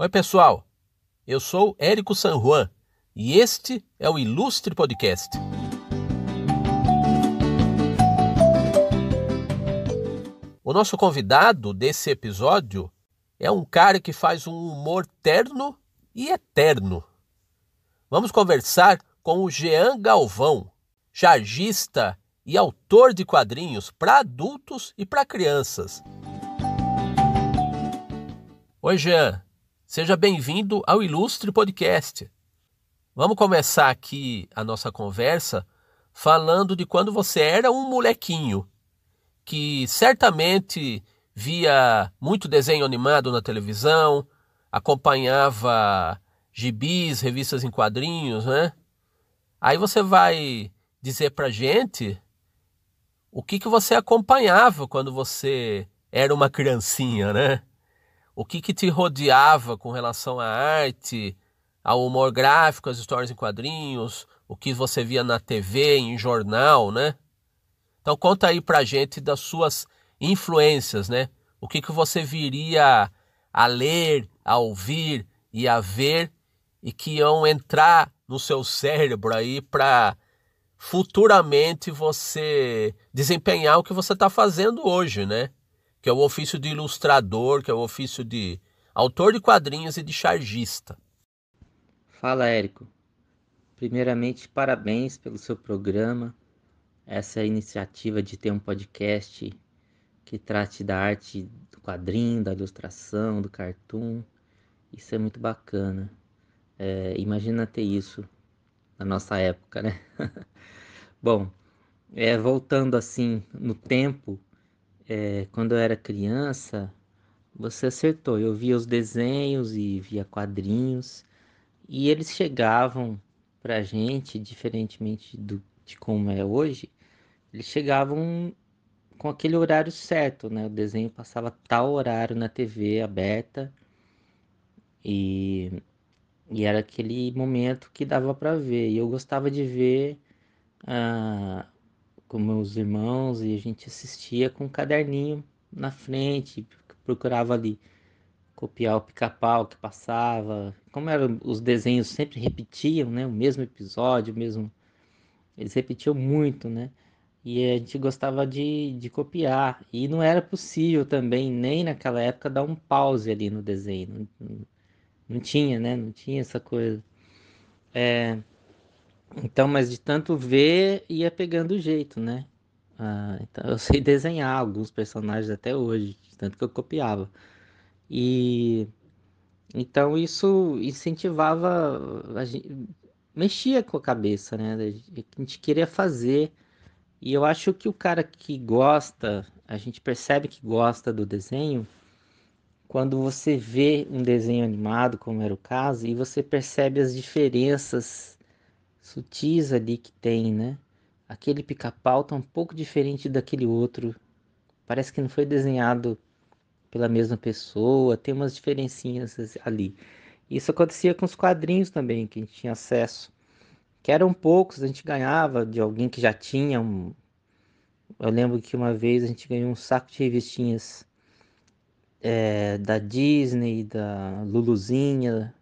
Oi, pessoal. Eu sou Érico San Juan e este é o Ilustre Podcast. O nosso convidado desse episódio é um cara que faz um humor terno e eterno. Vamos conversar com o Jean Galvão, chargista e autor de quadrinhos para adultos e para crianças. Oi, Jean. Seja bem-vindo ao Ilustre Podcast. Vamos começar aqui a nossa conversa falando de quando você era um molequinho que certamente via muito desenho animado na televisão, acompanhava gibis, revistas em quadrinhos, né? Aí você vai dizer pra gente o que, que você acompanhava quando você era uma criancinha, né? O que, que te rodeava com relação à arte, ao humor gráfico, às histórias em quadrinhos, o que você via na TV, em jornal, né? Então conta aí pra gente das suas influências, né? O que, que você viria a ler, a ouvir e a ver e que iam entrar no seu cérebro aí para futuramente você desempenhar o que você está fazendo hoje, né? Que é o ofício de ilustrador, que é o ofício de autor de quadrinhos e de chargista. Fala, Érico. Primeiramente, parabéns pelo seu programa, essa iniciativa de ter um podcast que trate da arte do quadrinho, da ilustração, do cartoon. Isso é muito bacana. É, imagina ter isso na nossa época, né? Bom, é, voltando assim no tempo, é, quando eu era criança, você acertou. Eu via os desenhos e via quadrinhos, e eles chegavam pra gente, diferentemente do, de como é hoje, eles chegavam com aquele horário certo, né? O desenho passava tal horário na TV aberta e, e era aquele momento que dava para ver. E eu gostava de ver ah, com meus irmãos e a gente assistia com um caderninho na frente, procurava ali copiar o pica-pau que passava. Como eram os desenhos sempre repetiam, né? O mesmo episódio, o mesmo eles repetiam muito, né? E a gente gostava de, de copiar. E não era possível também, nem naquela época, dar um pause ali no desenho. Não, não tinha, né? Não tinha essa coisa. É, então, mas de tanto ver, ia pegando o jeito, né? Ah, então eu sei desenhar alguns personagens até hoje, tanto que eu copiava. E então isso incentivava, a gente, mexia com a cabeça, né? A gente queria fazer. E eu acho que o cara que gosta, a gente percebe que gosta do desenho, quando você vê um desenho animado, como era o caso, e você percebe as diferenças sutis ali que tem, né? Aquele pica-pau tá um pouco diferente daquele outro. Parece que não foi desenhado pela mesma pessoa, tem umas diferencinhas ali. Isso acontecia com os quadrinhos também, que a gente tinha acesso. Que eram poucos, a gente ganhava de alguém que já tinha um. Eu lembro que uma vez a gente ganhou um saco de revistinhas é, da Disney, da Luluzinha,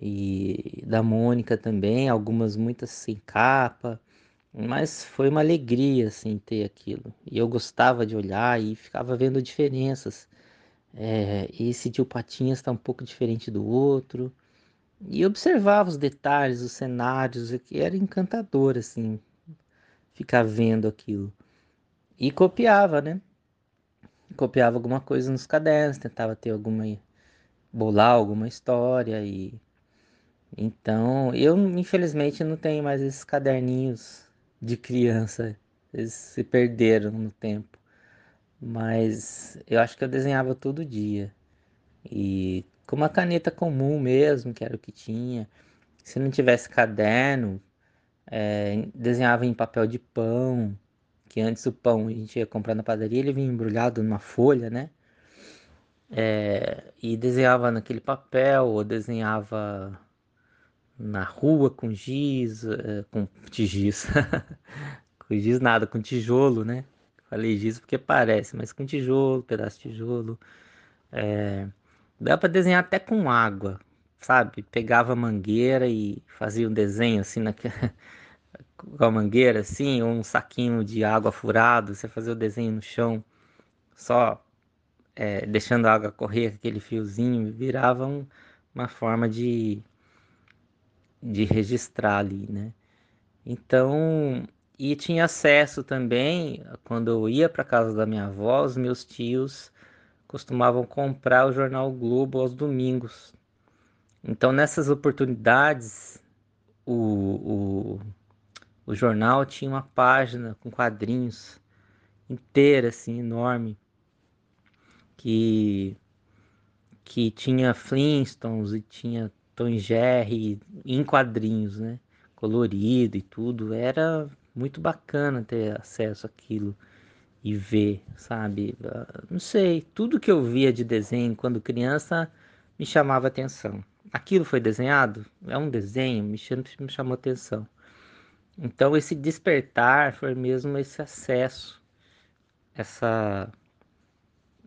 e da Mônica também, algumas muitas sem capa, mas foi uma alegria assim ter aquilo. E eu gostava de olhar e ficava vendo diferenças. É, esse tio Patinhas está um pouco diferente do outro. E observava os detalhes, os cenários, que era encantador assim, ficar vendo aquilo. E copiava, né? Copiava alguma coisa nos cadernos, tentava ter alguma bolar alguma história e então, eu infelizmente não tenho mais esses caderninhos de criança, eles se perderam no tempo. Mas eu acho que eu desenhava todo dia. E com uma caneta comum mesmo, que era o que tinha. Se não tivesse caderno, é, desenhava em papel de pão, que antes o pão a gente ia comprar na padaria, ele vinha embrulhado numa folha, né? É, e desenhava naquele papel, ou desenhava na rua com giz, eh, com giz, com giz nada, com tijolo, né? Falei giz porque parece, mas com tijolo, pedaço de tijolo. É... Dá para desenhar até com água, sabe? Pegava a mangueira e fazia um desenho assim na com a mangueira assim, ou um saquinho de água furado, você fazia o desenho no chão, só é, deixando a água correr aquele fiozinho, virava um, uma forma de de registrar ali, né? Então, e tinha acesso também, quando eu ia para casa da minha avó, os meus tios costumavam comprar o jornal Globo aos domingos. Então, nessas oportunidades, o, o, o jornal tinha uma página com quadrinhos inteira, assim, enorme, que, que tinha Flintstones e tinha Tom Jerry em quadrinhos, né? Colorido e tudo. Era muito bacana ter acesso àquilo e ver, sabe? Ah, não sei, tudo que eu via de desenho quando criança me chamava atenção. Aquilo foi desenhado? É um desenho, me chamou atenção. Então esse despertar foi mesmo esse acesso, essa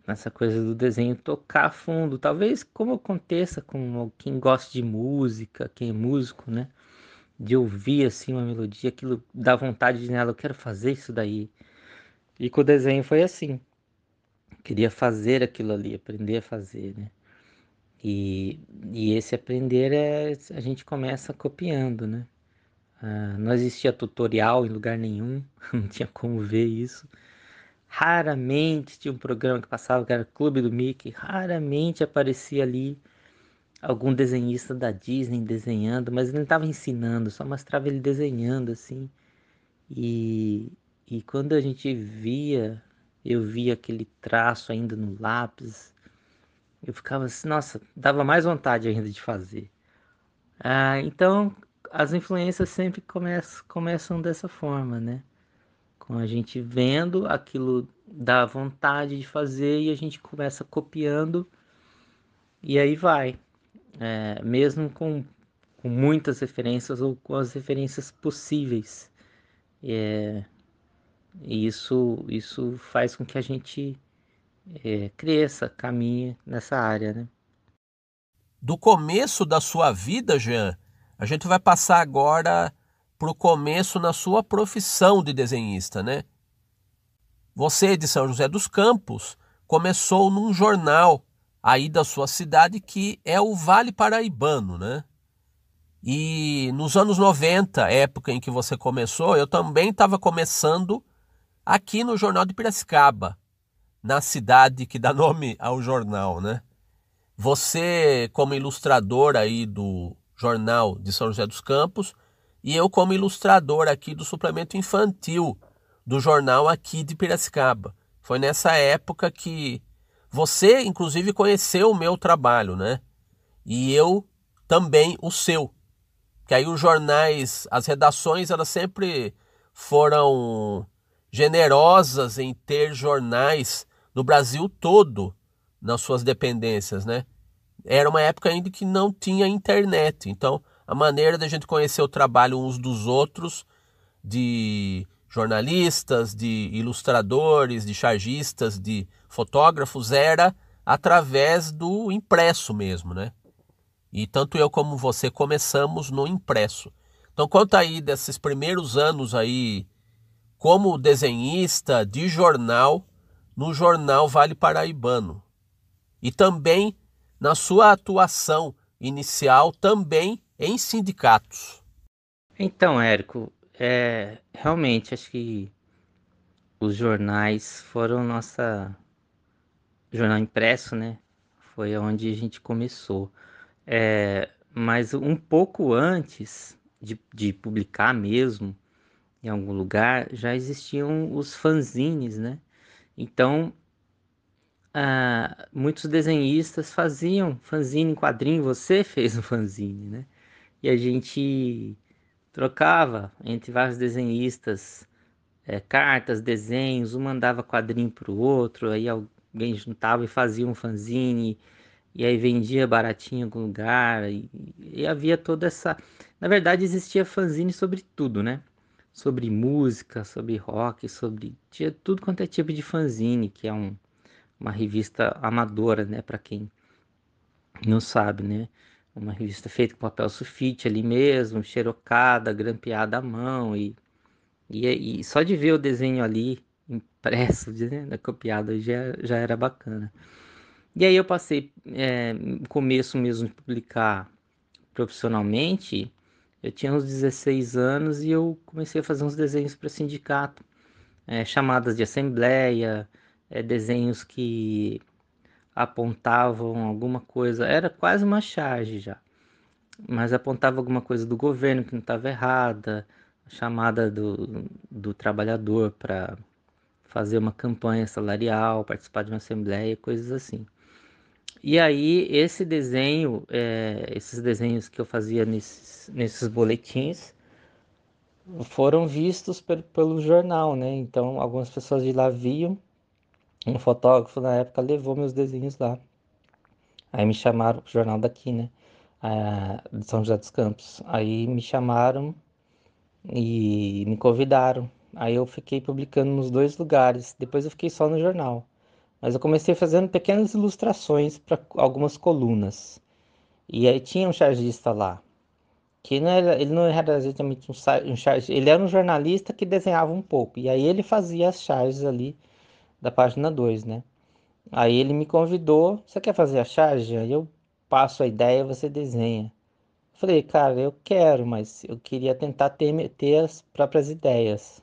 essa coisa do desenho tocar fundo, talvez como aconteça com quem gosta de música, quem é músico, né? De ouvir assim uma melodia, aquilo dá vontade de nela, eu quero fazer isso daí. E com o desenho foi assim. Queria fazer aquilo ali, aprender a fazer, né? E, e esse aprender é a gente começa copiando, né? Ah, não existia tutorial em lugar nenhum, não tinha como ver isso. Raramente tinha um programa que passava que era Clube do Mickey, raramente aparecia ali algum desenhista da Disney desenhando, mas ele não estava ensinando, só mostrava ele desenhando assim. E, e quando a gente via, eu via aquele traço ainda no lápis, eu ficava assim, nossa, dava mais vontade ainda de fazer. Ah, então as influências sempre começam, começam dessa forma, né? Com a gente vendo aquilo dá vontade de fazer e a gente começa copiando e aí vai. É, mesmo com, com muitas referências ou com as referências possíveis. É, isso, isso faz com que a gente é, cresça, caminhe nessa área, né? Do começo da sua vida, Jean, a gente vai passar agora para o começo na sua profissão de desenhista, né? Você de São José dos Campos começou num jornal aí da sua cidade que é o Vale Paraibano, né? E nos anos 90, época em que você começou, eu também estava começando aqui no Jornal de Piracicaba, na cidade que dá nome ao jornal, né? Você, como ilustrador aí do jornal de São José dos Campos, e eu como ilustrador aqui do suplemento infantil do jornal aqui de Piracicaba. Foi nessa época que você, inclusive, conheceu o meu trabalho, né? E eu também o seu. Que aí os jornais, as redações, elas sempre foram generosas em ter jornais no Brasil todo nas suas dependências, né? era uma época ainda que não tinha internet. Então, a maneira da gente conhecer o trabalho uns dos outros, de jornalistas, de ilustradores, de chargistas, de fotógrafos, era através do impresso mesmo, né? E tanto eu como você começamos no impresso. Então, conta aí desses primeiros anos aí como desenhista de jornal no jornal Vale Paraibano. E também na sua atuação inicial também em sindicatos. Então, Érico, é, realmente acho que os jornais foram nossa jornal impresso, né? Foi onde a gente começou. É, mas um pouco antes de, de publicar mesmo em algum lugar já existiam os fanzines, né? Então ah, muitos desenhistas faziam fanzine em quadrinho, você fez um fanzine, né? E a gente trocava entre vários desenhistas é, cartas, desenhos, um mandava quadrinho para o outro, aí alguém juntava e fazia um fanzine, e aí vendia baratinho em algum lugar, e, e havia toda essa. Na verdade, existia fanzine sobre tudo, né? Sobre música, sobre rock, sobre. Tinha tudo quanto é tipo de fanzine, que é um uma revista amadora, né, para quem não sabe, né? Uma revista feita com papel sulfite ali mesmo, xerocada, grampeada à mão e, e, e só de ver o desenho ali impresso, né, copiado já, já era bacana. E aí eu passei, é, começo mesmo de publicar profissionalmente, eu tinha uns 16 anos e eu comecei a fazer uns desenhos para sindicato, é, chamadas de assembleia, é, desenhos que apontavam alguma coisa, era quase uma charge já, mas apontava alguma coisa do governo que não estava errada, chamada do, do trabalhador para fazer uma campanha salarial, participar de uma assembleia, coisas assim. E aí, esse desenho, é, esses desenhos que eu fazia nesses, nesses boletins, foram vistos pelo, pelo jornal, né? Então, algumas pessoas de lá viam. Um fotógrafo na época levou meus desenhos lá. Aí me chamaram pro jornal daqui, né? de São José dos Campos. Aí me chamaram e me convidaram. Aí eu fiquei publicando nos dois lugares. Depois eu fiquei só no jornal. Mas eu comecei fazendo pequenas ilustrações para algumas colunas. E aí tinha um chargista lá, que não era, ele não era exatamente um, um chargista, ele era um jornalista que desenhava um pouco. E aí ele fazia as charges ali da página 2, né? Aí ele me convidou, você quer fazer a charge? Aí eu passo a ideia, você desenha. Falei, cara, eu quero, mas eu queria tentar ter, ter as próprias ideias.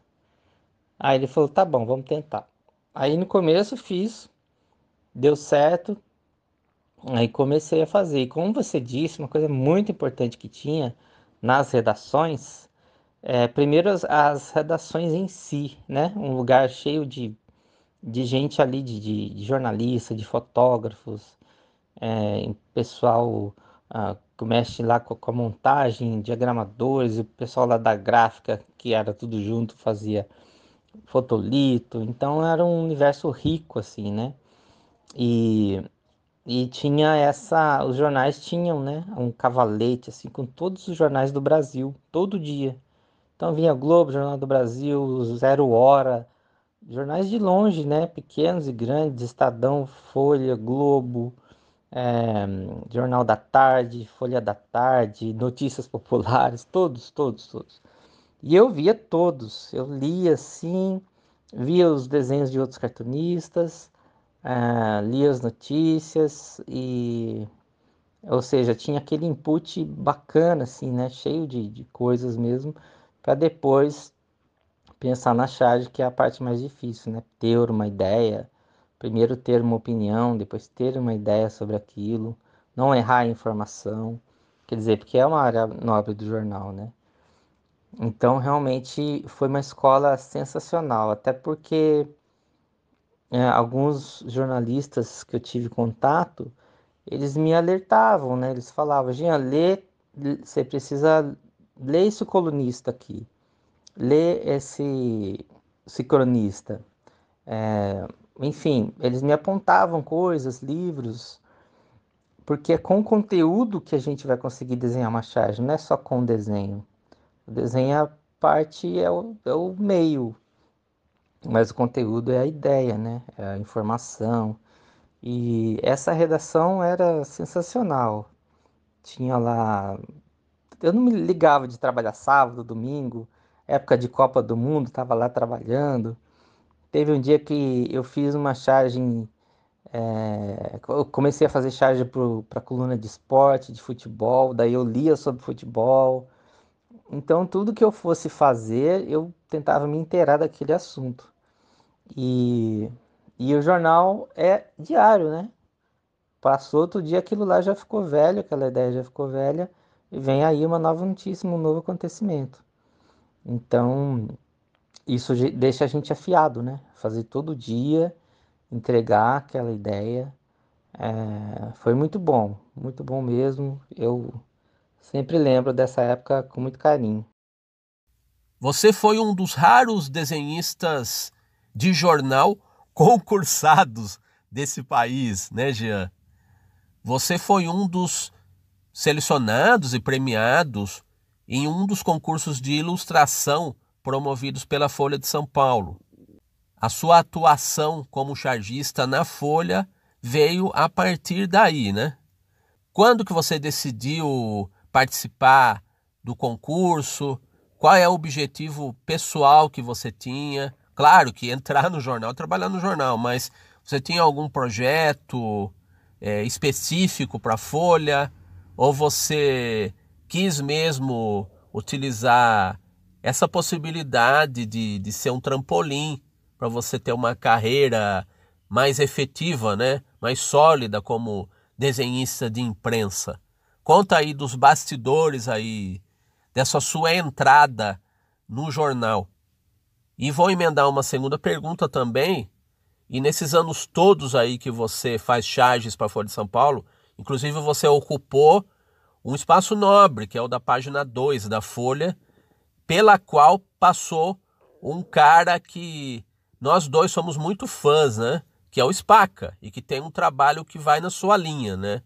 Aí ele falou, tá bom, vamos tentar. Aí no começo fiz, deu certo, aí comecei a fazer. E como você disse, uma coisa muito importante que tinha nas redações, é, primeiro as, as redações em si, né? Um lugar cheio de, de gente ali, de, de, de jornalista, de fotógrafos, é, pessoal ah, que mexe lá com, com, a montagem, diagramadores, o pessoal lá da gráfica, que era tudo junto, fazia fotolito. Então era um universo rico, assim, né? E, e tinha essa. Os jornais tinham, né? Um cavalete, assim, com todos os jornais do Brasil, todo dia. Então vinha Globo, Jornal do Brasil, Zero Hora, jornais de longe, né? Pequenos e grandes, Estadão, Folha, Globo, é, Jornal da Tarde, Folha da Tarde, Notícias Populares, todos, todos, todos. E eu via todos, eu lia assim, via os desenhos de outros cartunistas, uh, lia as notícias e ou seja, tinha aquele input bacana assim, né, cheio de, de coisas mesmo, para depois pensar na charge, que é a parte mais difícil, né, ter uma ideia, primeiro ter uma opinião, depois ter uma ideia sobre aquilo, não errar a informação, quer dizer, porque é uma área nobre do jornal, né? Então, realmente foi uma escola sensacional, até porque é, alguns jornalistas que eu tive contato, eles me alertavam, né? Eles falavam, Jean, lê, você precisa ler esse colunista aqui, lê esse, esse cronista. É, enfim, eles me apontavam coisas, livros, porque é com o conteúdo que a gente vai conseguir desenhar uma charge, não é só com o desenho. O desenho é a parte, é o, é o meio, mas o conteúdo é a ideia, né? É a informação. E essa redação era sensacional. Tinha lá. Eu não me ligava de trabalhar sábado, domingo, época de Copa do Mundo, estava lá trabalhando. Teve um dia que eu fiz uma charge. É... eu comecei a fazer charge para a coluna de esporte, de futebol, daí eu lia sobre futebol. Então, tudo que eu fosse fazer, eu tentava me inteirar daquele assunto. E, e o jornal é diário, né? Passou outro dia, aquilo lá já ficou velho, aquela ideia já ficou velha, e vem aí uma nova notícia, um novo acontecimento. Então, isso deixa a gente afiado, né? Fazer todo dia, entregar aquela ideia. É, foi muito bom, muito bom mesmo. Eu sempre lembro dessa época com muito carinho. Você foi um dos raros desenhistas de jornal concursados desse país, né, Jean? Você foi um dos selecionados e premiados em um dos concursos de ilustração promovidos pela Folha de São Paulo. A sua atuação como chargista na Folha veio a partir daí, né? Quando que você decidiu participar do concurso? Qual é o objetivo pessoal que você tinha? Claro que entrar no jornal, trabalhar no jornal, mas você tinha algum projeto é, específico para a Folha? Ou você quis mesmo utilizar essa possibilidade de, de ser um trampolim para você ter uma carreira mais efetiva, né? mais sólida como desenhista de imprensa? Conta aí dos bastidores aí dessa sua entrada no jornal. E vou emendar uma segunda pergunta também. E nesses anos todos aí que você faz charges para a Folha de São Paulo, inclusive você ocupou um espaço nobre, que é o da página 2 da Folha, pela qual passou um cara que nós dois somos muito fãs, né? Que é o Spaca, e que tem um trabalho que vai na sua linha, né?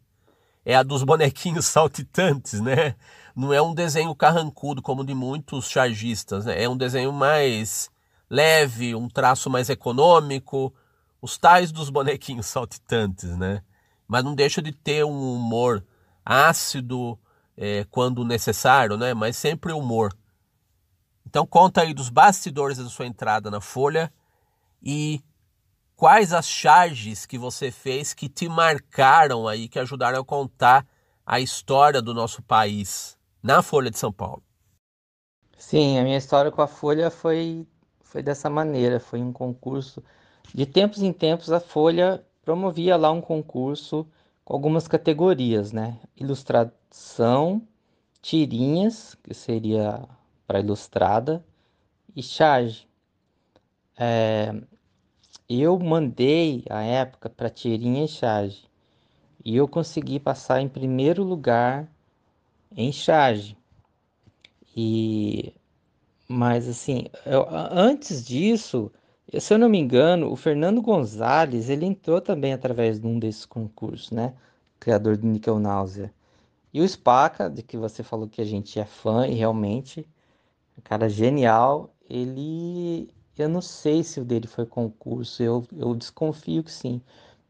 É a dos bonequinhos saltitantes, né? Não é um desenho carrancudo como de muitos chargistas, né? É um desenho mais leve, um traço mais econômico, os tais dos bonequinhos saltitantes, né? Mas não deixa de ter um humor ácido é, quando necessário, né? Mas sempre humor. Então conta aí dos bastidores da sua entrada na Folha e quais as charges que você fez que te marcaram aí, que ajudaram a contar a história do nosso país na Folha de São Paulo. Sim, a minha história com a Folha foi foi dessa maneira, foi um concurso. De tempos em tempos a Folha promovia lá um concurso com algumas categorias, né? Ilustração, tirinhas, que seria para ilustrada, e charge. É, eu mandei a época para tirinha e charge. E eu consegui passar em primeiro lugar em charge. E mas assim, eu, antes disso, se eu não me engano, o Fernando Gonzalez, ele entrou também através de um desses concursos, né? Criador do Nickel Náusea. E o Spaca, de que você falou que a gente é fã, e realmente, um cara genial, ele. Eu não sei se o dele foi concurso, eu, eu desconfio que sim.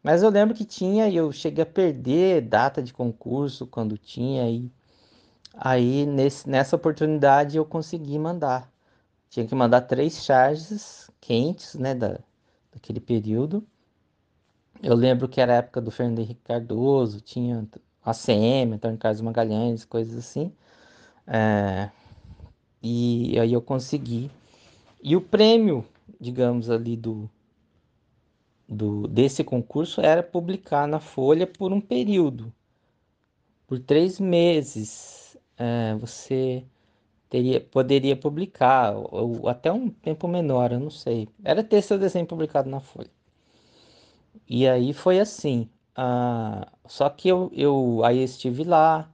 Mas eu lembro que tinha e eu cheguei a perder data de concurso quando tinha e Aí nesse, nessa oportunidade eu consegui mandar. Tinha que mandar três charges quentes, né, da, daquele período. Eu lembro que era a época do Fernando Henrique Cardoso, tinha ACM, Antônio Carlos Magalhães, coisas assim. É, e aí eu consegui. E o prêmio, digamos ali do, do desse concurso era publicar na Folha por um período, por três meses é, você teria, poderia publicar, ou, ou, até um tempo menor, eu não sei. Era ter seu desenho publicado na Folha. E aí foi assim. Ah, só que eu, eu aí estive lá,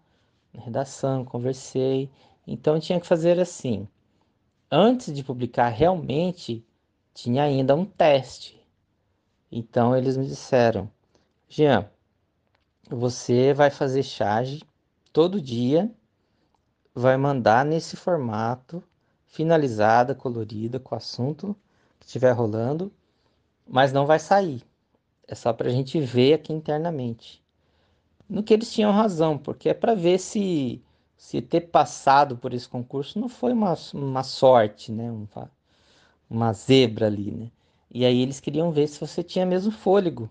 na redação, conversei. Então tinha que fazer assim. Antes de publicar realmente, tinha ainda um teste. Então eles me disseram, Jean, você vai fazer charge todo dia vai mandar nesse formato, finalizada, colorida, com o assunto que estiver rolando, mas não vai sair. É só para a gente ver aqui internamente. No que eles tinham razão, porque é para ver se, se ter passado por esse concurso não foi uma, uma sorte, né? Uma, uma zebra ali, né? E aí eles queriam ver se você tinha mesmo fôlego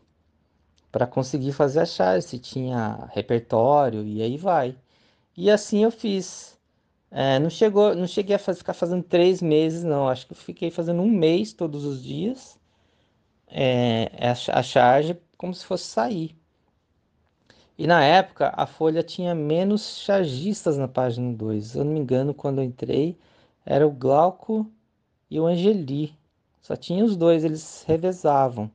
para conseguir fazer a chave, se tinha repertório e aí vai. E assim eu fiz. É, não chegou, não cheguei a ficar fazendo três meses, não. Acho que eu fiquei fazendo um mês todos os dias. É, a charge como se fosse sair. E na época a Folha tinha menos chargistas na página 2. Se eu não me engano, quando eu entrei, era o Glauco e o Angeli. Só tinha os dois, eles revezavam.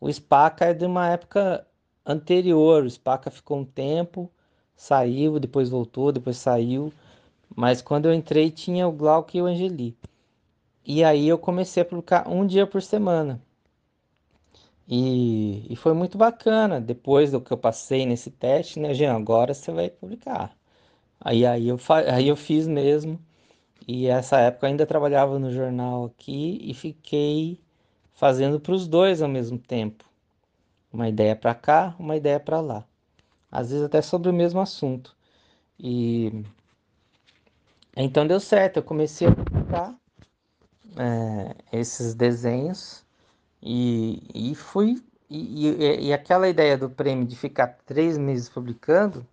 O Spaca é de uma época anterior. O Spaca ficou um tempo, saiu, depois voltou, depois saiu. Mas quando eu entrei tinha o Glauco e o Angeli. E aí eu comecei a publicar um dia por semana. E, e foi muito bacana. Depois do que eu passei nesse teste, né, Jean? Agora você vai publicar. Aí, aí, eu, aí eu fiz mesmo. E essa época eu ainda trabalhava no jornal aqui e fiquei fazendo para os dois ao mesmo tempo. Uma ideia para cá, uma ideia para lá. Às vezes até sobre o mesmo assunto. E então deu certo, eu comecei a publicar é, esses desenhos e, e fui. E, e, e aquela ideia do prêmio de ficar três meses publicando,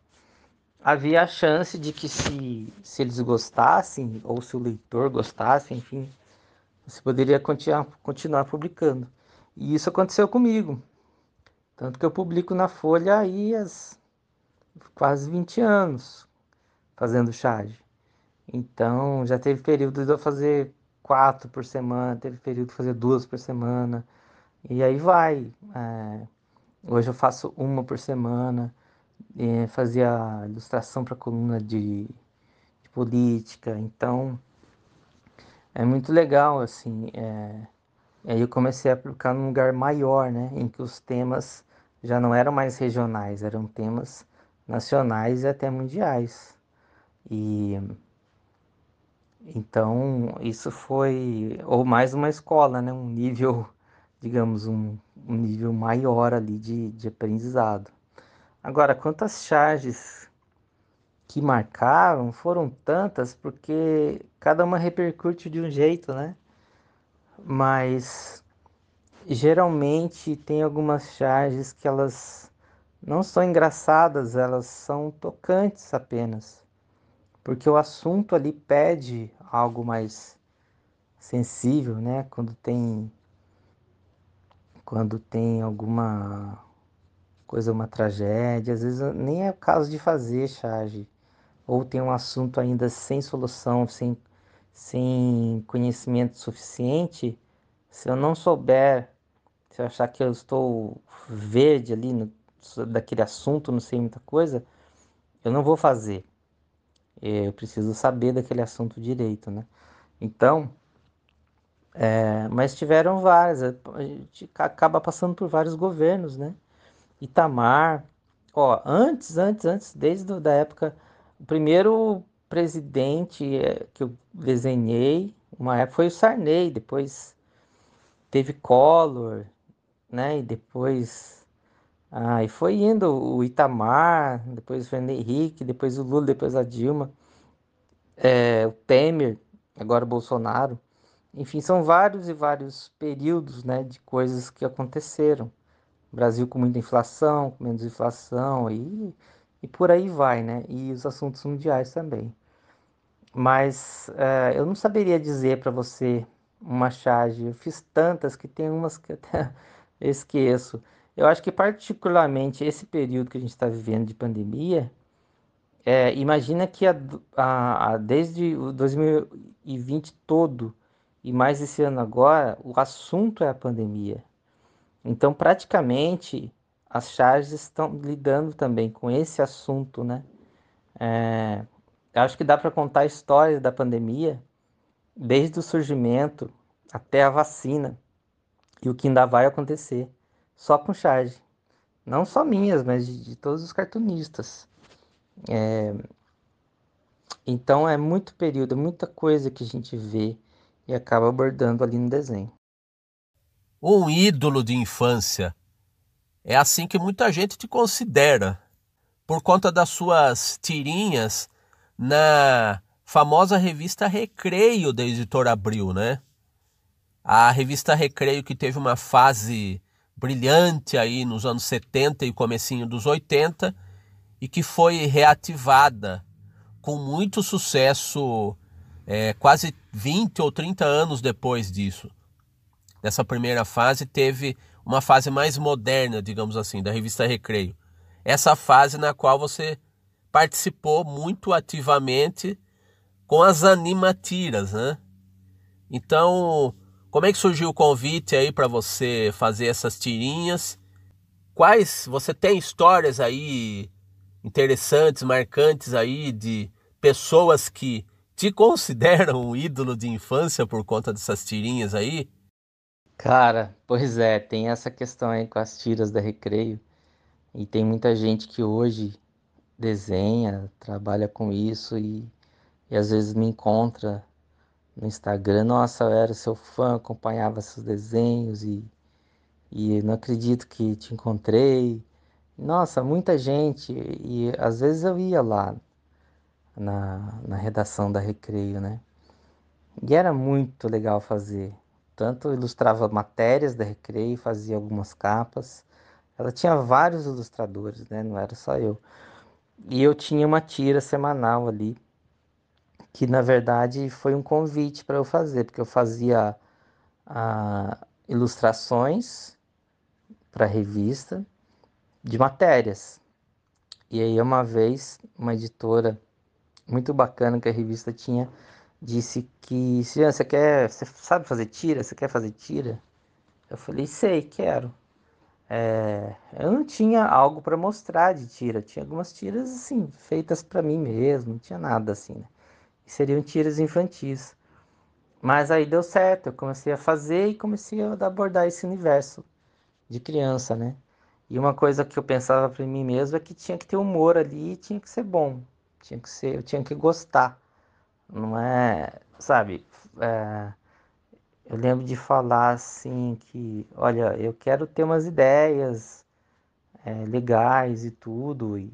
havia a chance de que se, se eles gostassem, ou se o leitor gostasse, enfim, você poderia continuar, continuar publicando. E isso aconteceu comigo. Tanto que eu publico na Folha aí há quase 20 anos fazendo charge. Então já teve período de eu fazer quatro por semana, teve período de fazer duas por semana. E aí vai. É, hoje eu faço uma por semana. É, fazia ilustração para coluna de, de, política. Então é muito legal, assim. É, aí eu comecei a aplicar num lugar maior, né? Em que os temas já não eram mais regionais, eram temas nacionais e até mundiais. E então isso foi ou mais uma escola, né? Um nível, digamos, um, um nível maior ali de, de aprendizado. Agora, quantas charges que marcaram foram tantas, porque cada uma repercute de um jeito, né? Mas geralmente tem algumas charges que elas não são engraçadas, elas são tocantes apenas. Porque o assunto ali pede algo mais sensível, né? Quando tem quando tem alguma coisa, uma tragédia, às vezes nem é o caso de fazer charge, ou tem um assunto ainda sem solução, sem, sem conhecimento suficiente, se eu não souber se eu achar que eu estou verde ali no, daquele assunto, não sei muita coisa, eu não vou fazer. Eu preciso saber daquele assunto direito, né? Então, é, mas tiveram várias, a gente acaba passando por vários governos, né? Itamar, ó, antes, antes, antes, desde a da época, o primeiro presidente é, que eu desenhei, uma época foi o Sarney, depois teve Collor, né? E depois. Ah, e foi indo o Itamar, depois o Fernando Henrique, depois o Lula, depois a Dilma, é, o Temer, agora o Bolsonaro. Enfim, são vários e vários períodos né, de coisas que aconteceram. Brasil com muita inflação, com menos inflação e, e por aí vai, né? E os assuntos mundiais também. Mas é, eu não saberia dizer para você uma charge. Eu fiz tantas que tem umas que até esqueço. Eu acho que particularmente esse período que a gente está vivendo de pandemia, é, imagina que a, a, a, desde o 2020 todo e mais esse ano agora, o assunto é a pandemia. Então, praticamente, as charges estão lidando também com esse assunto, né? É, acho que dá para contar a história da pandemia desde o surgimento até a vacina e o que ainda vai acontecer, só com charge. Não só minhas, mas de, de todos os cartunistas. É... Então é muito período, é muita coisa que a gente vê e acaba abordando ali no desenho. Um ídolo de infância. É assim que muita gente te considera, por conta das suas tirinhas na famosa revista Recreio da editora Abril, né? A revista Recreio que teve uma fase brilhante aí nos anos 70 e comecinho dos 80 e que foi reativada com muito sucesso é, quase 20 ou 30 anos depois disso. Dessa primeira fase teve uma fase mais moderna, digamos assim, da revista Recreio. Essa fase na qual você participou muito ativamente com as animatiras, né? Então, como é que surgiu o convite aí para você fazer essas tirinhas? Quais você tem histórias aí interessantes, marcantes aí de pessoas que te consideram um ídolo de infância por conta dessas tirinhas aí? Cara, pois é, tem essa questão aí com as tiras da Recreio. E tem muita gente que hoje desenha, trabalha com isso e, e às vezes me encontra no Instagram, nossa, eu era seu fã, acompanhava seus desenhos e, e não acredito que te encontrei. Nossa, muita gente, e às vezes eu ia lá na, na redação da Recreio, né? E era muito legal fazer. Tanto ilustrava matérias da Recreio, fazia algumas capas. Ela tinha vários ilustradores, né? Não era só eu. E eu tinha uma tira semanal ali, que na verdade foi um convite para eu fazer, porque eu fazia ah, ilustrações para a revista de matérias. E aí uma vez uma editora muito bacana que a revista tinha disse que se você quer, você sabe fazer tira, você quer fazer tira? Eu falei, sei, quero. É, eu não tinha algo para mostrar de tira, tinha algumas tiras assim feitas para mim mesmo, não tinha nada assim, né? Seriam tiras infantis. Mas aí deu certo, eu comecei a fazer e comecei a abordar esse universo de criança, né? E uma coisa que eu pensava para mim mesmo é que tinha que ter humor ali e tinha que ser bom. Tinha que ser, eu tinha que gostar. Não é, sabe? É, eu lembro de falar assim que, olha, eu quero ter umas ideias é, legais e tudo, e,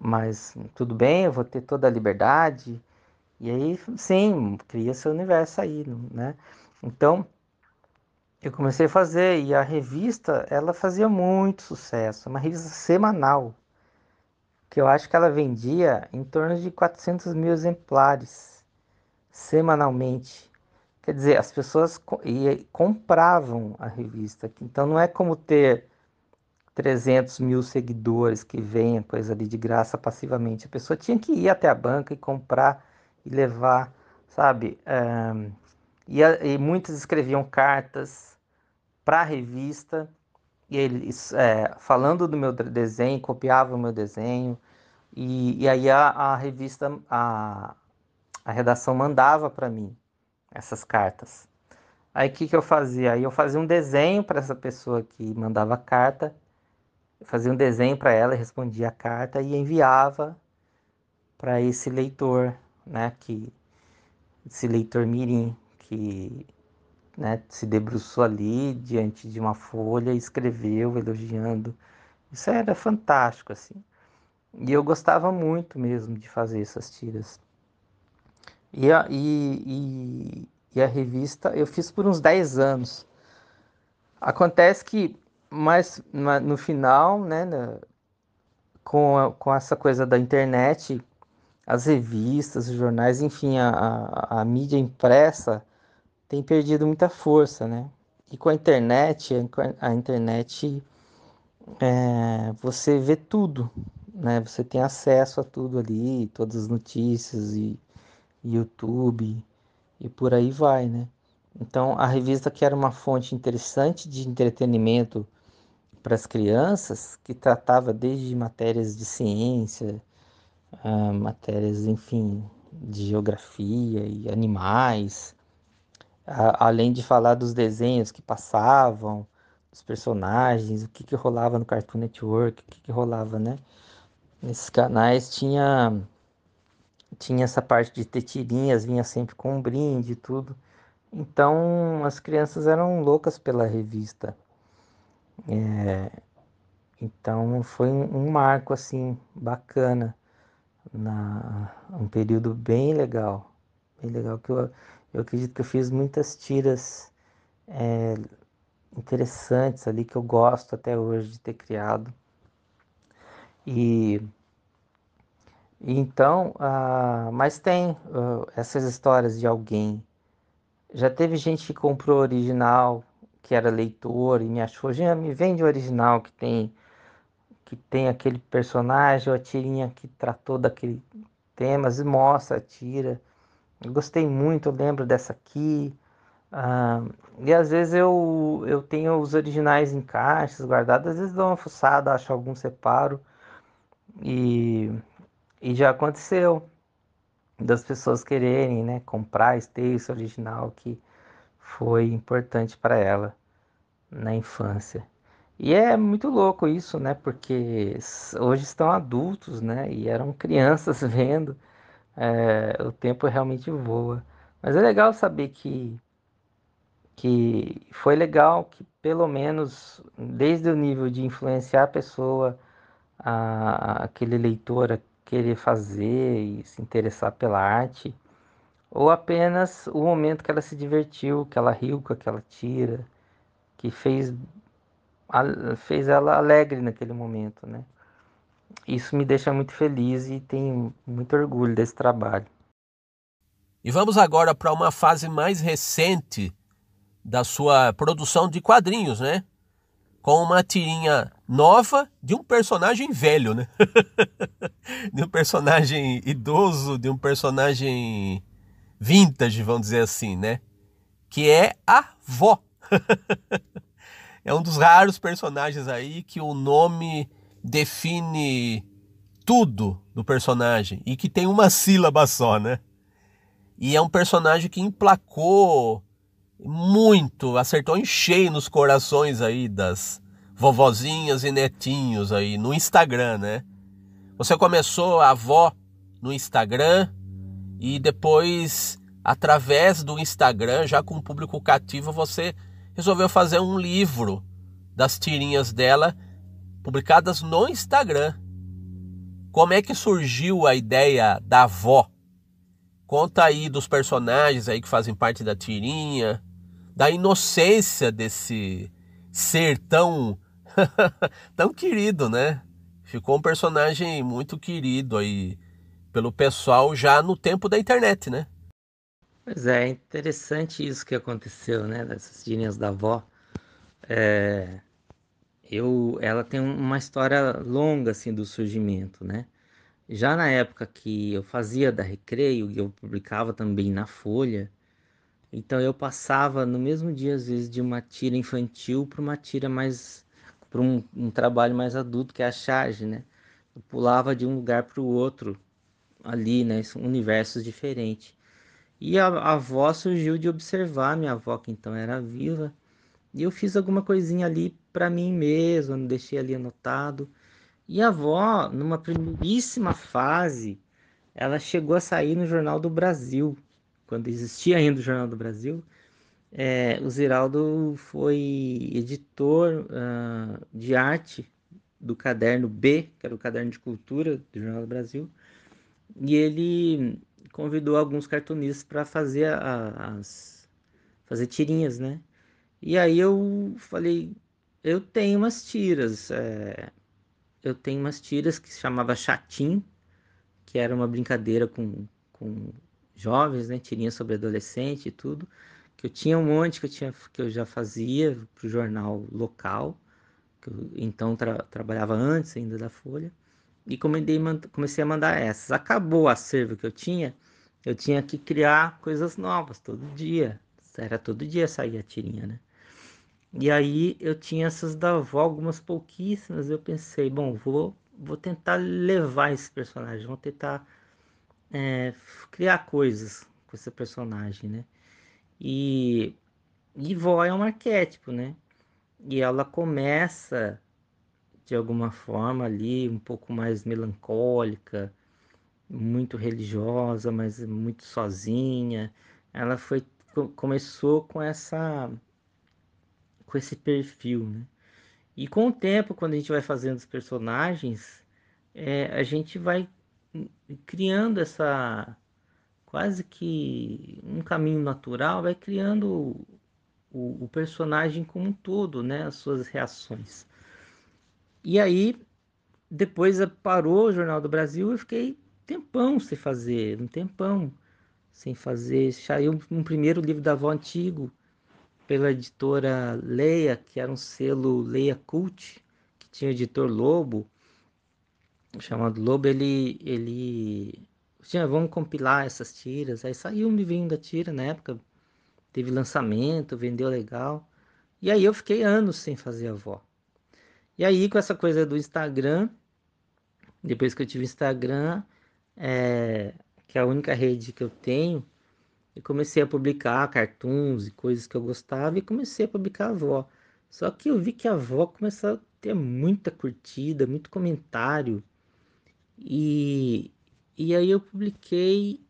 mas tudo bem, eu vou ter toda a liberdade. E aí, sim, cria seu universo aí, né? Então, eu comecei a fazer e a revista ela fazia muito sucesso, uma revista semanal, que eu acho que ela vendia em torno de 400 mil exemplares semanalmente. Quer dizer, as pessoas compravam a revista, então não é como ter 300 mil seguidores que venha coisa ali de graça passivamente. A pessoa tinha que ir até a banca e comprar e levar, sabe? Um, e, e muitos escreviam cartas para a revista, e eles é, falando do meu desenho, copiavam o meu desenho, e, e aí a, a revista, a, a redação mandava para mim essas cartas. Aí o que, que eu fazia? Aí eu fazia um desenho para essa pessoa que mandava carta, fazia um desenho para ela, respondia a carta e enviava para esse leitor, né, que esse leitor mirim que né, se debruçou ali diante de uma folha e escreveu elogiando. Isso era fantástico, assim. E eu gostava muito mesmo de fazer essas tiras. E a, e, e, e a revista eu fiz por uns 10 anos. Acontece que, mas no final, né, com, a, com essa coisa da internet, as revistas, os jornais, enfim, a, a, a mídia impressa tem perdido muita força, né? E com a internet, a internet é, você vê tudo, né? Você tem acesso a tudo ali, todas as notícias e YouTube e por aí vai, né? Então a revista que era uma fonte interessante de entretenimento para as crianças, que tratava desde matérias de ciência, uh, matérias, enfim, de geografia e animais, além de falar dos desenhos que passavam, dos personagens, o que, que rolava no Cartoon Network, o que, que rolava, né? Nesses canais tinha tinha essa parte de ter tirinhas, vinha sempre com um brinde e tudo. Então as crianças eram loucas pela revista. É, então foi um, um marco assim bacana na um período bem legal, bem legal que eu, eu acredito que eu fiz muitas tiras é, interessantes ali que eu gosto até hoje de ter criado. E então, uh, mas tem uh, essas histórias de alguém. Já teve gente que comprou original, que era leitor e me achou, já me vende original que tem que tem aquele personagem, ou a tirinha que tratou daquele temas e mostra a tira. Eu gostei muito, eu lembro dessa aqui. Uh, e às vezes eu, eu tenho os originais em caixas guardados, às vezes dou uma fuçada, acho algum separo. E, e já aconteceu das pessoas quererem né, comprar esse texto original que foi importante para ela na infância. E é muito louco isso, né? Porque hoje estão adultos, né? E eram crianças vendo. É, o tempo realmente voa. Mas é legal saber que que foi legal que pelo menos desde o nível de influenciar a pessoa, a, aquele leitor a querer fazer e se interessar pela arte, ou apenas o momento que ela se divertiu, que ela riu com aquela tira, que fez, fez ela alegre naquele momento, né? Isso me deixa muito feliz e tenho muito orgulho desse trabalho. E vamos agora para uma fase mais recente da sua produção de quadrinhos, né? Com uma tirinha nova de um personagem velho, né? de um personagem idoso, de um personagem vintage, vamos dizer assim, né? Que é a vó. é um dos raros personagens aí que o nome define tudo do personagem e que tem uma sílaba só, né? E é um personagem que emplacou muito, acertou em cheio nos corações aí das vovozinhas e netinhos aí no Instagram, né? Você começou a avó no Instagram e depois, através do Instagram, já com o público cativo, você resolveu fazer um livro das tirinhas dela publicadas no Instagram. Como é que surgiu a ideia da avó? Conta aí dos personagens aí que fazem parte da tirinha, da inocência desse ser tão tão querido, né? Ficou um personagem muito querido aí pelo pessoal já no tempo da internet, né? Pois é, é interessante isso que aconteceu, né? Dessas tirinhas da avó. É, eu, ela tem uma história longa assim do surgimento, né? Já na época que eu fazia da Recreio, eu publicava também na Folha, então eu passava no mesmo dia, às vezes, de uma tira infantil para uma tira mais. para um, um, trabalho mais adulto, que é a charge, né? Eu pulava de um lugar para o outro ali, né? Universos diferentes. E a, a avó surgiu de observar, minha avó, que então era viva, e eu fiz alguma coisinha ali para mim mesmo, deixei ali anotado. E a avó, numa primeiríssima fase, ela chegou a sair no Jornal do Brasil quando existia ainda o Jornal do Brasil, é, o Ziraldo foi editor uh, de arte do caderno B, que era o caderno de cultura do Jornal do Brasil, e ele convidou alguns cartunistas para fazer a, as fazer tirinhas, né? E aí eu falei, eu tenho umas tiras, é, eu tenho umas tiras que se chamava Chatim, que era uma brincadeira com, com jovens, né? Tirinha sobre adolescente e tudo. Que eu tinha um monte que eu, tinha, que eu já fazia para o jornal local, que eu, então tra, trabalhava antes ainda da Folha. E comecei, a mandar essas. Acabou o acervo que eu tinha, eu tinha que criar coisas novas todo dia. Era todo dia sair a tirinha, né? E aí eu tinha essas da avó, algumas pouquíssimas. Eu pensei, bom, vou, vou tentar levar esse personagem, vou tentar é, criar coisas com esse personagem, né? E, e vó é um arquétipo, né? E ela começa de alguma forma ali um pouco mais melancólica, muito religiosa, mas muito sozinha. Ela foi começou com essa com esse perfil, né? E com o tempo, quando a gente vai fazendo os personagens, é, a gente vai criando essa quase que um caminho natural, vai criando o, o, personagem como um todo, né? As suas reações. E aí, depois parou o Jornal do Brasil e fiquei tempão sem fazer, um tempão sem fazer. Saiu um primeiro livro da avó antigo pela editora Leia, que era um selo Leia Cult, que tinha o editor Lobo chamado Lobo, ele, ele tinha, vamos compilar essas tiras. Aí saiu um livrinho da tira na época, teve lançamento, vendeu legal. E aí eu fiquei anos sem fazer a avó. E aí com essa coisa do Instagram, depois que eu tive Instagram, é, que é a única rede que eu tenho, eu comecei a publicar cartoons e coisas que eu gostava e comecei a publicar a avó. Só que eu vi que a avó começou a ter muita curtida, muito comentário. E, e aí eu publiquei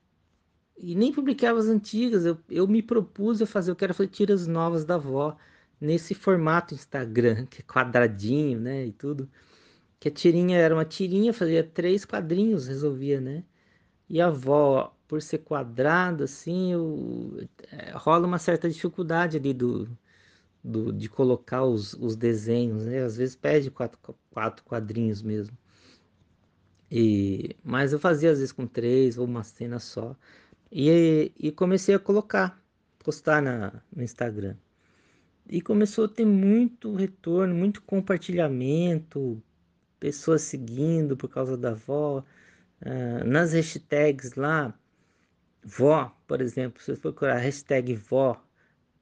e nem publicava as antigas. Eu, eu me propus a fazer, eu quero fazer tiras novas da avó nesse formato Instagram, que é quadradinho, né, e tudo. Que a tirinha era uma tirinha, fazia três quadrinhos, resolvia, né? E a avó, por ser quadrada, assim, eu, é, rola uma certa dificuldade ali do, do, de colocar os, os desenhos, né? Às vezes pede quatro, quatro quadrinhos mesmo. E, mas eu fazia às vezes com três ou uma cena só. E, e comecei a colocar, postar na, no Instagram. E começou a ter muito retorno, muito compartilhamento, pessoas seguindo por causa da avó. Uh, nas hashtags lá, vó, por exemplo, se você procurar hashtag vó,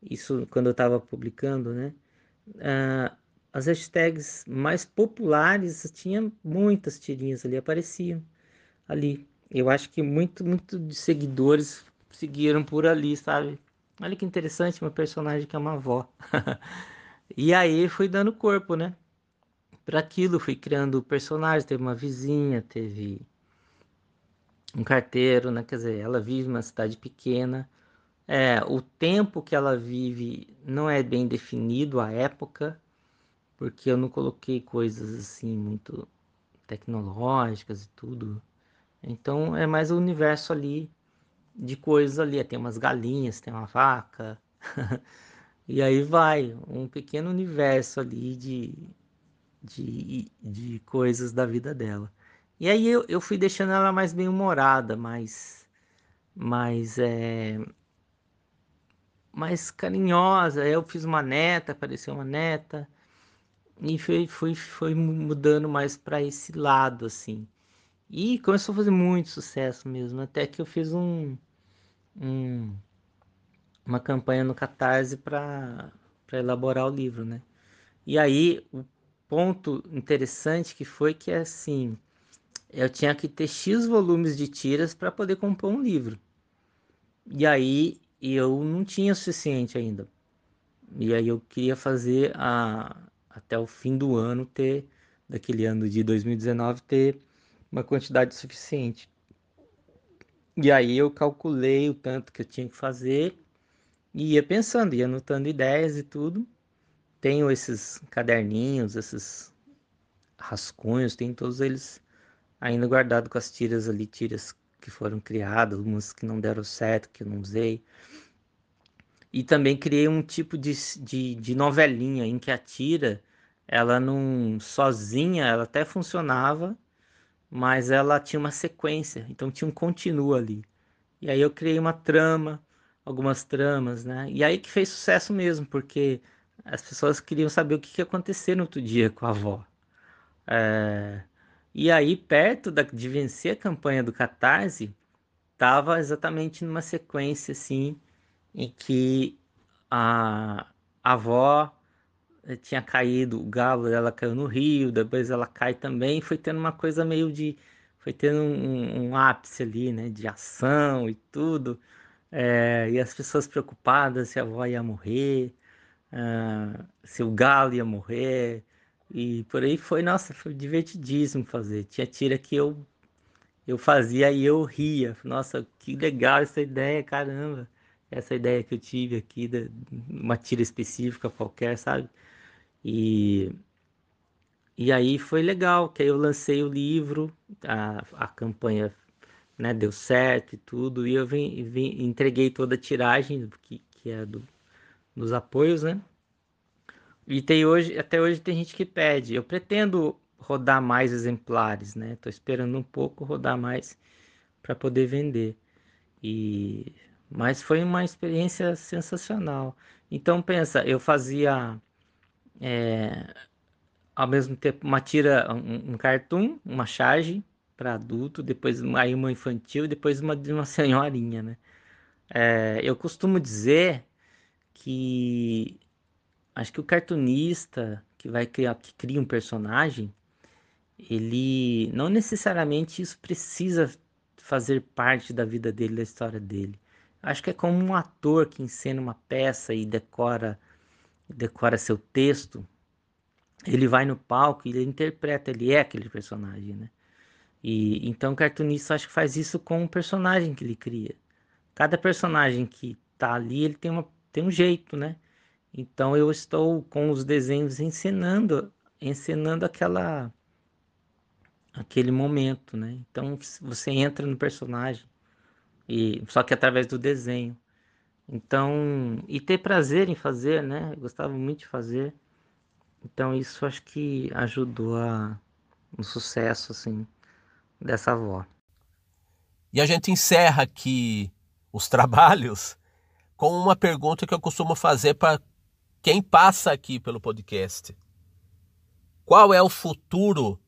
isso quando eu estava publicando, né? Uh, as hashtags mais populares tinha muitas tirinhas ali, apareciam ali. Eu acho que muito, muito de seguidores seguiram por ali, sabe? Olha que interessante, uma personagem que é uma avó. e aí fui dando corpo, né? Para aquilo, fui criando personagens. Teve uma vizinha, teve um carteiro, né? Quer dizer, ela vive numa cidade pequena. É, o tempo que ela vive não é bem definido, a época, porque eu não coloquei coisas assim muito tecnológicas e tudo. Então é mais o universo ali de coisas ali. Tem umas galinhas, tem uma vaca. e aí vai, um pequeno universo ali de, de, de coisas da vida dela. E aí eu, eu fui deixando ela mais bem humorada, mais, mais, é, mais carinhosa. Eu fiz uma neta, apareceu uma neta. E foi, foi, foi mudando mais para esse lado, assim. E começou a fazer muito sucesso mesmo. Até que eu fiz um, um uma campanha no Catarse para elaborar o livro, né? E aí, o ponto interessante que foi que, assim, eu tinha que ter X volumes de tiras para poder compor um livro. E aí, eu não tinha o suficiente ainda. E aí, eu queria fazer a, até o fim do ano ter, daquele ano de 2019, ter uma quantidade suficiente. E aí eu calculei o tanto que eu tinha que fazer e ia pensando, ia anotando ideias e tudo. Tenho esses caderninhos, esses rascunhos, tem todos eles ainda guardados com as tiras ali, tiras que foram criadas, umas que não deram certo, que eu não usei. E também criei um tipo de, de, de novelinha em que a tira, ela não sozinha, ela até funcionava, mas ela tinha uma sequência, então tinha um continuo ali. E aí eu criei uma trama, algumas tramas, né? E aí que fez sucesso mesmo, porque as pessoas queriam saber o que ia acontecer no outro dia com a avó. É... E aí, perto da, de vencer a campanha do Catarse, estava exatamente numa sequência assim, em que a, a avó tinha caído, o galo dela caiu no rio, depois ela cai também, foi tendo uma coisa meio de. Foi tendo um, um ápice ali, né? De ação e tudo. É, e as pessoas preocupadas se a avó ia morrer, uh, se o galo ia morrer. E por aí foi, nossa, foi divertidíssimo fazer. Tinha tira que eu, eu fazia e eu ria. Nossa, que legal essa ideia, caramba. Essa ideia que eu tive aqui, de uma tira específica qualquer, sabe? E, e aí foi legal, que aí eu lancei o livro, a, a campanha né, deu certo e tudo, e eu vim, vim, entreguei toda a tiragem que, que é do, dos apoios, né? E tem hoje, até hoje tem gente que pede. Eu pretendo rodar mais exemplares, né? Tô esperando um pouco rodar mais para poder vender. E mas foi uma experiência sensacional. Então pensa, eu fazia é, ao mesmo tempo uma tira, um, um cartoon, uma charge para adulto, depois aí uma infantil, depois uma de uma senhorinha, né? É, eu costumo dizer que acho que o cartunista que vai criar, que cria um personagem, ele não necessariamente isso precisa fazer parte da vida dele, da história dele. Acho que é como um ator que encena uma peça e decora decora seu texto, ele vai no palco e ele interpreta, ele é aquele personagem, né? E então o cartunista acho que faz isso com o personagem que ele cria. cada personagem que tá ali, ele tem, uma, tem um jeito, né? Então eu estou com os desenhos ensinando, ensinando aquela aquele momento, né? Então você entra no personagem e só que através do desenho. Então, e ter prazer em fazer, né? Eu gostava muito de fazer. Então isso acho que ajudou a um sucesso assim dessa avó. E a gente encerra aqui os trabalhos com uma pergunta que eu costumo fazer para quem passa aqui pelo podcast. Qual é o futuro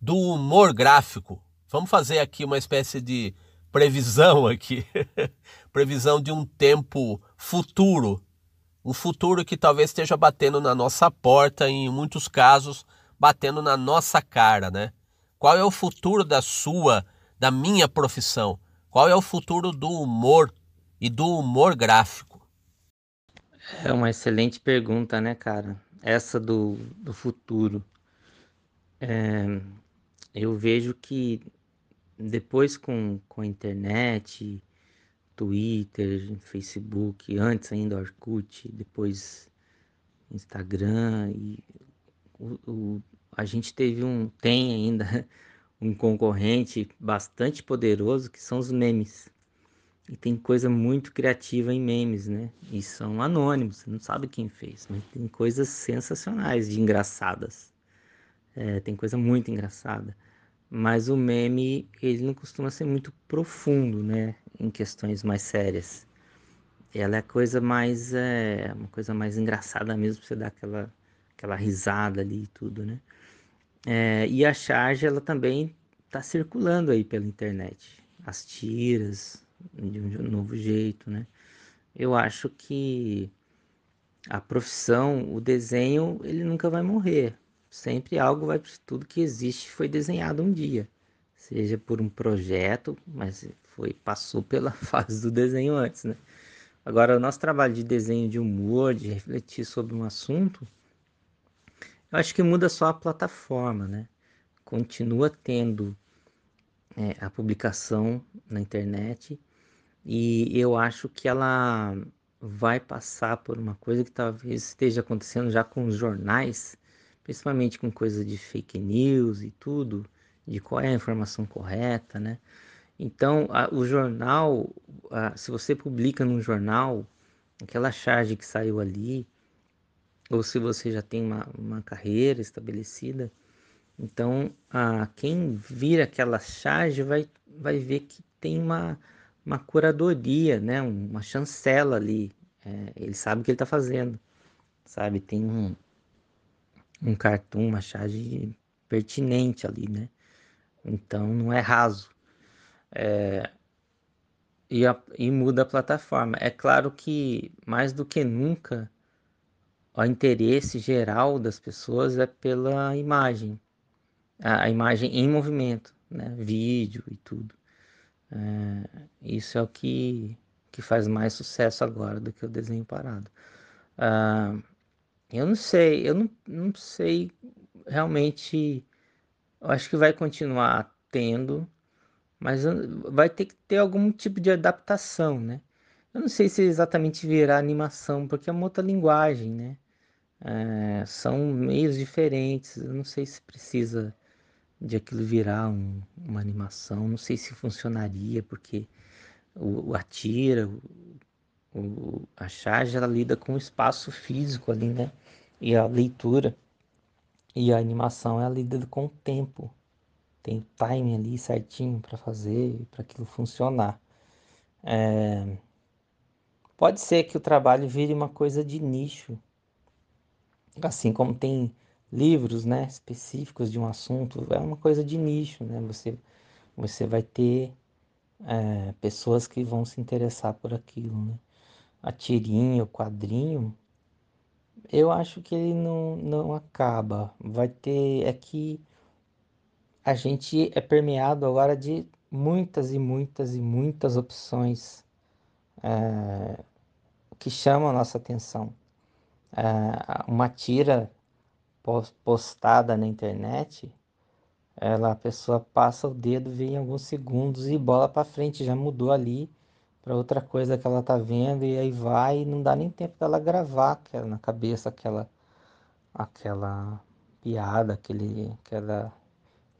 do humor gráfico? Vamos fazer aqui uma espécie de previsão aqui. previsão de um tempo futuro. Um futuro que talvez esteja batendo na nossa porta, em muitos casos, batendo na nossa cara, né? Qual é o futuro da sua, da minha profissão? Qual é o futuro do humor e do humor gráfico? É uma excelente pergunta, né, cara? Essa do, do futuro. É, eu vejo que depois com, com a internet, Twitter, Facebook, antes ainda Orkut, depois Instagram e o, o, a gente teve um tem ainda um concorrente bastante poderoso que são os memes. E tem coisa muito criativa em memes, né? E são anônimos, você não sabe quem fez, mas tem coisas sensacionais de engraçadas. É, tem coisa muito engraçada. Mas o meme, ele não costuma ser muito profundo, né? Em questões mais sérias. Ela é coisa mais, é, uma coisa mais engraçada mesmo, pra você dar aquela, aquela risada ali e tudo, né? É, e a charge, ela também está circulando aí pela internet. As tiras, de um novo jeito, né? Eu acho que a profissão, o desenho, ele nunca vai morrer. Sempre algo vai tudo que existe foi desenhado um dia, seja por um projeto, mas foi passou pela fase do desenho antes, né? Agora, o nosso trabalho de desenho de humor, de refletir sobre um assunto, eu acho que muda só a plataforma, né? Continua tendo é, a publicação na internet, e eu acho que ela vai passar por uma coisa que talvez esteja acontecendo já com os jornais, principalmente com coisa de fake news e tudo, de qual é a informação correta, né? Então, a, o jornal, a, se você publica num jornal, aquela charge que saiu ali, ou se você já tem uma, uma carreira estabelecida, então a, quem vira aquela charge vai, vai ver que tem uma uma curadoria, né? uma chancela ali. É, ele sabe o que ele está fazendo, sabe? Tem um, um cartoon, uma charge pertinente ali, né? Então não é raso. É, e, a, e muda a plataforma. É claro que mais do que nunca o interesse geral das pessoas é pela imagem, a, a imagem em movimento, né? Vídeo e tudo. É, isso é o que, que faz mais sucesso agora do que o desenho parado. Ah, eu não sei, eu não, não sei realmente. Eu acho que vai continuar tendo, mas vai ter que ter algum tipo de adaptação, né? Eu não sei se exatamente virar animação, porque é uma outra linguagem, né? É, são meios diferentes. Eu não sei se precisa de aquilo virar um, uma animação. Não sei se funcionaria, porque o, o atira, o, o, a charge, ela lida com o espaço físico ali, né? E a leitura. E a animação, ela lida com o tempo. Tem time ali certinho para fazer, para aquilo funcionar. É... Pode ser que o trabalho vire uma coisa de nicho. Assim como tem livros, né, específicos de um assunto, é uma coisa de nicho, né? Você, você vai ter é, pessoas que vão se interessar por aquilo, né? A tirinha, o quadrinho, eu acho que ele não, não acaba. Vai ter é que a gente é permeado agora de muitas e muitas e muitas opções é, que chamam a nossa atenção. É, uma tira postada na internet, ela a pessoa passa o dedo, vê em alguns segundos e bola para frente, já mudou ali para outra coisa que ela tá vendo e aí vai e não dá nem tempo dela gravar na cabeça aquela aquela piada, aquele aquela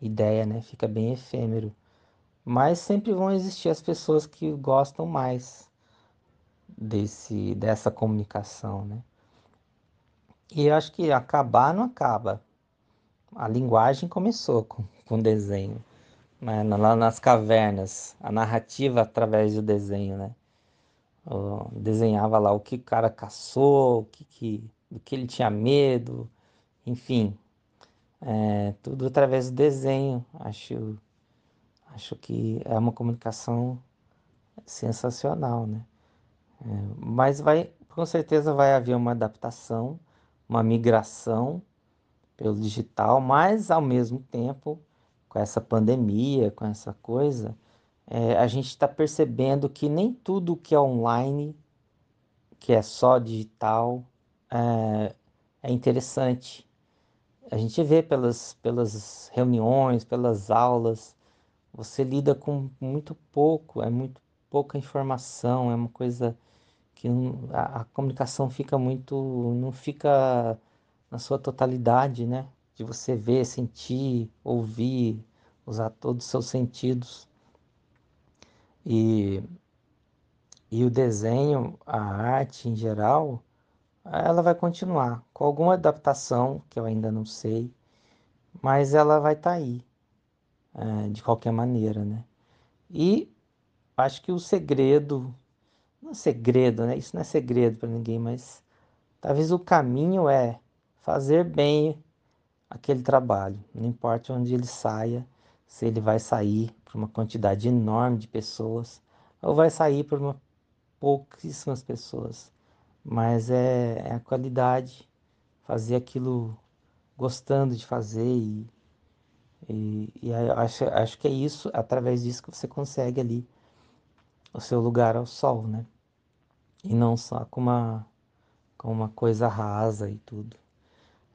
ideia, né? Fica bem efêmero. Mas sempre vão existir as pessoas que gostam mais desse dessa comunicação, né? E eu acho que acabar não acaba. A linguagem começou com, com desenho né, lá nas cavernas, a narrativa através do desenho, né? Eu desenhava lá o que o cara caçou, o que, que, do que ele tinha medo, enfim, é, tudo através do desenho. Acho, acho que é uma comunicação sensacional, né? É, mas vai, com certeza vai haver uma adaptação, uma migração pelo digital, mas ao mesmo tempo com essa pandemia, com essa coisa, é, a gente está percebendo que nem tudo que é online, que é só digital, é, é interessante. A gente vê pelas, pelas reuniões, pelas aulas, você lida com muito pouco, é muito pouca informação, é uma coisa que a, a comunicação fica muito, não fica na sua totalidade, né? de você ver, sentir, ouvir, usar todos os seus sentidos. E, e o desenho, a arte em geral, ela vai continuar com alguma adaptação que eu ainda não sei, mas ela vai estar tá aí é, de qualquer maneira, né? E acho que o segredo, não é segredo, né? Isso não é segredo para ninguém, mas talvez o caminho é fazer bem aquele trabalho, não importa onde ele saia, se ele vai sair para uma quantidade enorme de pessoas ou vai sair para uma pouquíssimas pessoas, mas é, é, a qualidade, fazer aquilo gostando de fazer e, e, e acho, acho que é isso, através disso que você consegue ali o seu lugar ao sol, né? E não só com uma, com uma coisa rasa e tudo.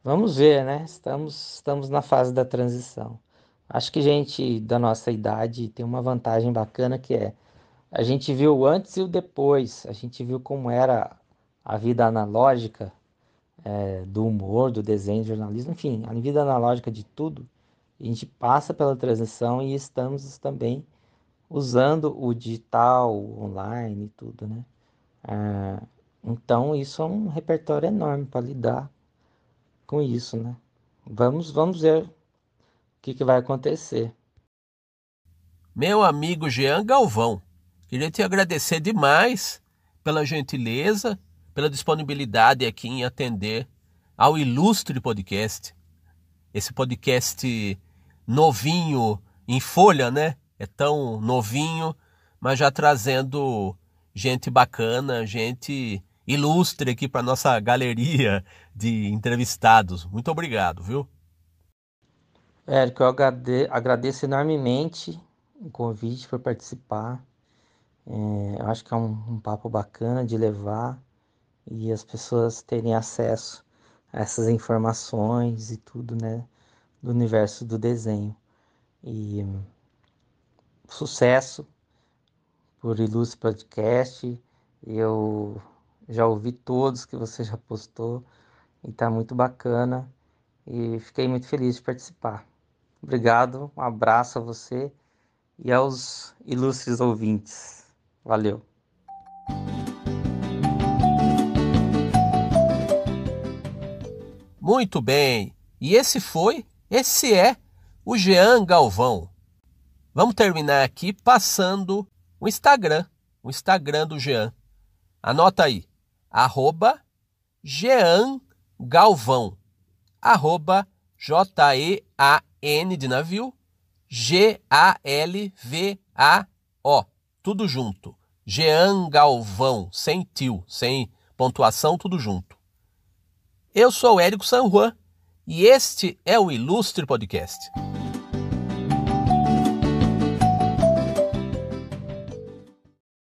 Vamos ver, né? Estamos, estamos na fase da transição. Acho que gente da nossa idade tem uma vantagem bacana que é a gente viu o antes e o depois, a gente viu como era a vida analógica é, do humor, do desenho, do jornalismo, enfim, a vida analógica de tudo. A gente passa pela transição e estamos também usando o digital, o online e tudo, né? É, então isso é um repertório enorme para lidar com isso, né? Vamos, vamos ver o que, que vai acontecer. Meu amigo Jean Galvão, queria te agradecer demais pela gentileza, pela disponibilidade aqui em atender ao Ilustre Podcast. Esse podcast novinho em folha, né? É tão novinho, mas já trazendo gente bacana, gente ilustre aqui para nossa galeria de entrevistados. Muito obrigado, viu? Érico, eu agradeço enormemente o convite para participar. É, eu acho que é um, um, papo bacana de levar e as pessoas terem acesso a essas informações e tudo, né, do universo do desenho. E sucesso por Ilustre Podcast. Eu já ouvi todos que você já postou e tá muito bacana e fiquei muito feliz de participar. Obrigado, um abraço a você e aos ilustres ouvintes. Valeu. Muito bem. E esse foi, esse é o Jean Galvão. Vamos terminar aqui passando o Instagram, o Instagram do Jean. Anota aí arroba Jean Galvão, arroba J-E-A-N de navio, G-A-L-V-A-O, tudo junto. Jean Galvão, sem tio, sem pontuação, tudo junto. Eu sou Érico San Juan e este é o Ilustre Podcast.